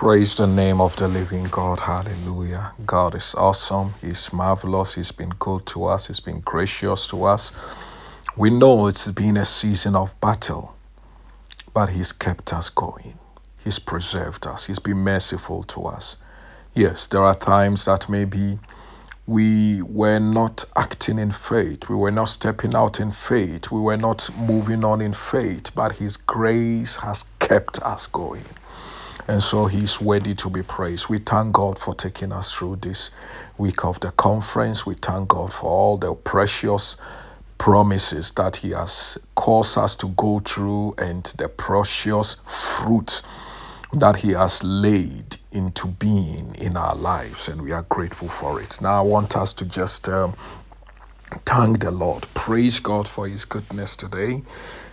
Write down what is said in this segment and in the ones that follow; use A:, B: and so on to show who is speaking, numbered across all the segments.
A: Praise the name of the living God. Hallelujah. God is awesome. He's marvelous. He's been good to us. He's been gracious to us. We know it's been a season of battle, but He's kept us going. He's preserved us. He's been merciful to us. Yes, there are times that maybe we were not acting in faith. We were not stepping out in faith. We were not moving on in faith, but His grace has kept us going. And so he's worthy to be praised. We thank God for taking us through this week of the conference. We thank God for all the precious promises that he has caused us to go through and the precious fruit that he has laid into being in our lives. And we are grateful for it. Now, I want us to just um, thank the Lord. Praise God for his goodness today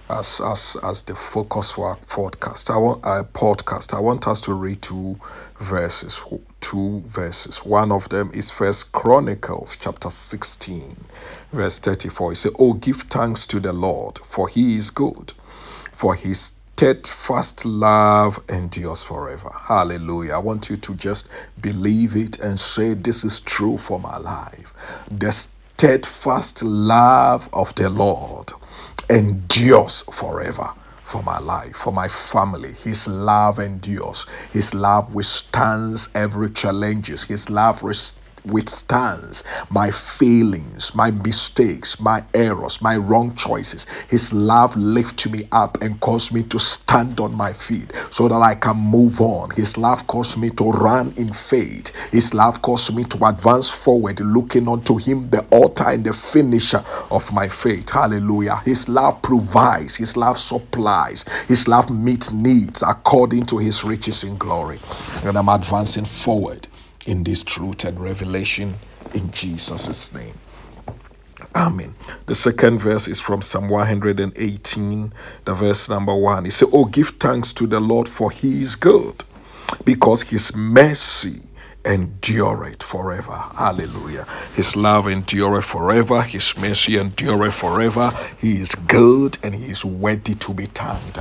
A: as as as the focus for our podcast. I want our podcast. I want us to read two verses. Two verses. One of them is First Chronicles chapter sixteen, verse thirty-four. It says, "Oh, give thanks to the Lord, for He is good, for His." Steadfast love endures forever. Hallelujah. I want you to just believe it and say, This is true for my life. The steadfast love of the Lord endures forever for my life, for my family. His love endures. His love withstands every challenges. His love rest- withstands my failings, my mistakes, my errors, my wrong choices. His love lifts me up and causes me to stand on my feet so that I can move on. His love causes me to run in faith. His love causes me to advance forward, looking unto Him, the author and the finisher of my faith. Hallelujah. His love provides, His love supplies, His love meets needs according to His riches in glory. And I'm advancing forward in this truth and revelation in Jesus' name. Amen. The second verse is from Psalm 118, the verse number one. He said, Oh, give thanks to the Lord, for he is good, because his mercy endureth forever. Hallelujah. His love endureth forever. His mercy endureth forever. He is good and he is worthy to be thanked.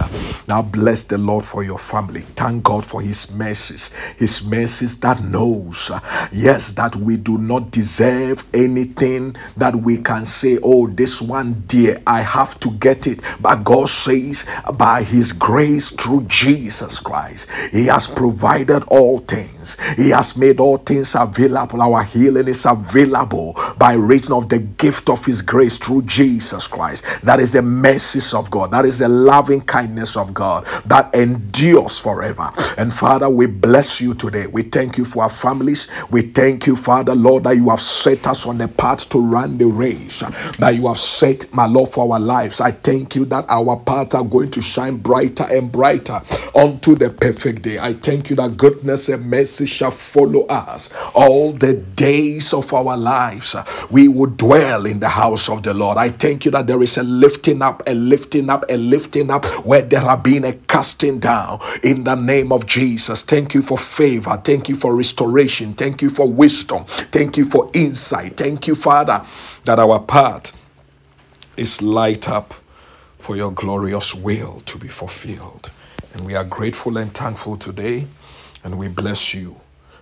A: Now bless the Lord for your family. Thank God for his mercies. His mercies that knows, yes, that we do not deserve anything that we can say, oh, this one dear, I have to get it. But God says, by his grace through Jesus Christ, he has provided all things. He has made made all things available. Our healing is available by reason of the gift of His grace through Jesus Christ. That is the mercies of God. That is the loving kindness of God that endures forever. And Father, we bless you today. We thank you for our families. We thank you, Father, Lord, that you have set us on the path to run the race, that you have set, my Lord, for our lives. I thank you that our paths are going to shine brighter and brighter unto the perfect day. I thank you that goodness and mercy shall follow us all the days of our lives. We will dwell in the house of the Lord. I thank you that there is a lifting up, a lifting up, a lifting up where there have been a casting down in the name of Jesus. Thank you for favor. Thank you for restoration. Thank you for wisdom. Thank you for insight. Thank you, Father, that our path is light up for your glorious will to be fulfilled. And we are grateful and thankful today, and we bless you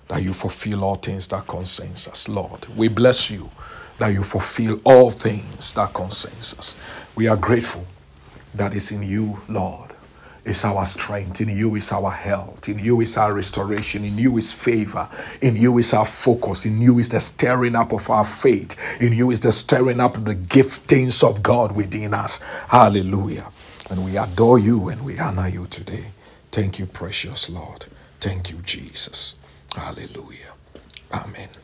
A: that you fulfill all things that concerns us, Lord. We bless you that you fulfill all things that concerns us. We are grateful that is in you, Lord. Is our strength. In you is our health. In you is our restoration. In you is favor. In you is our focus. In you is the stirring up of our faith. In you is the stirring up of the giftings of God within us. Hallelujah. And we adore you and we honor you today. Thank you, precious Lord. Thank you, Jesus. Hallelujah. Amen.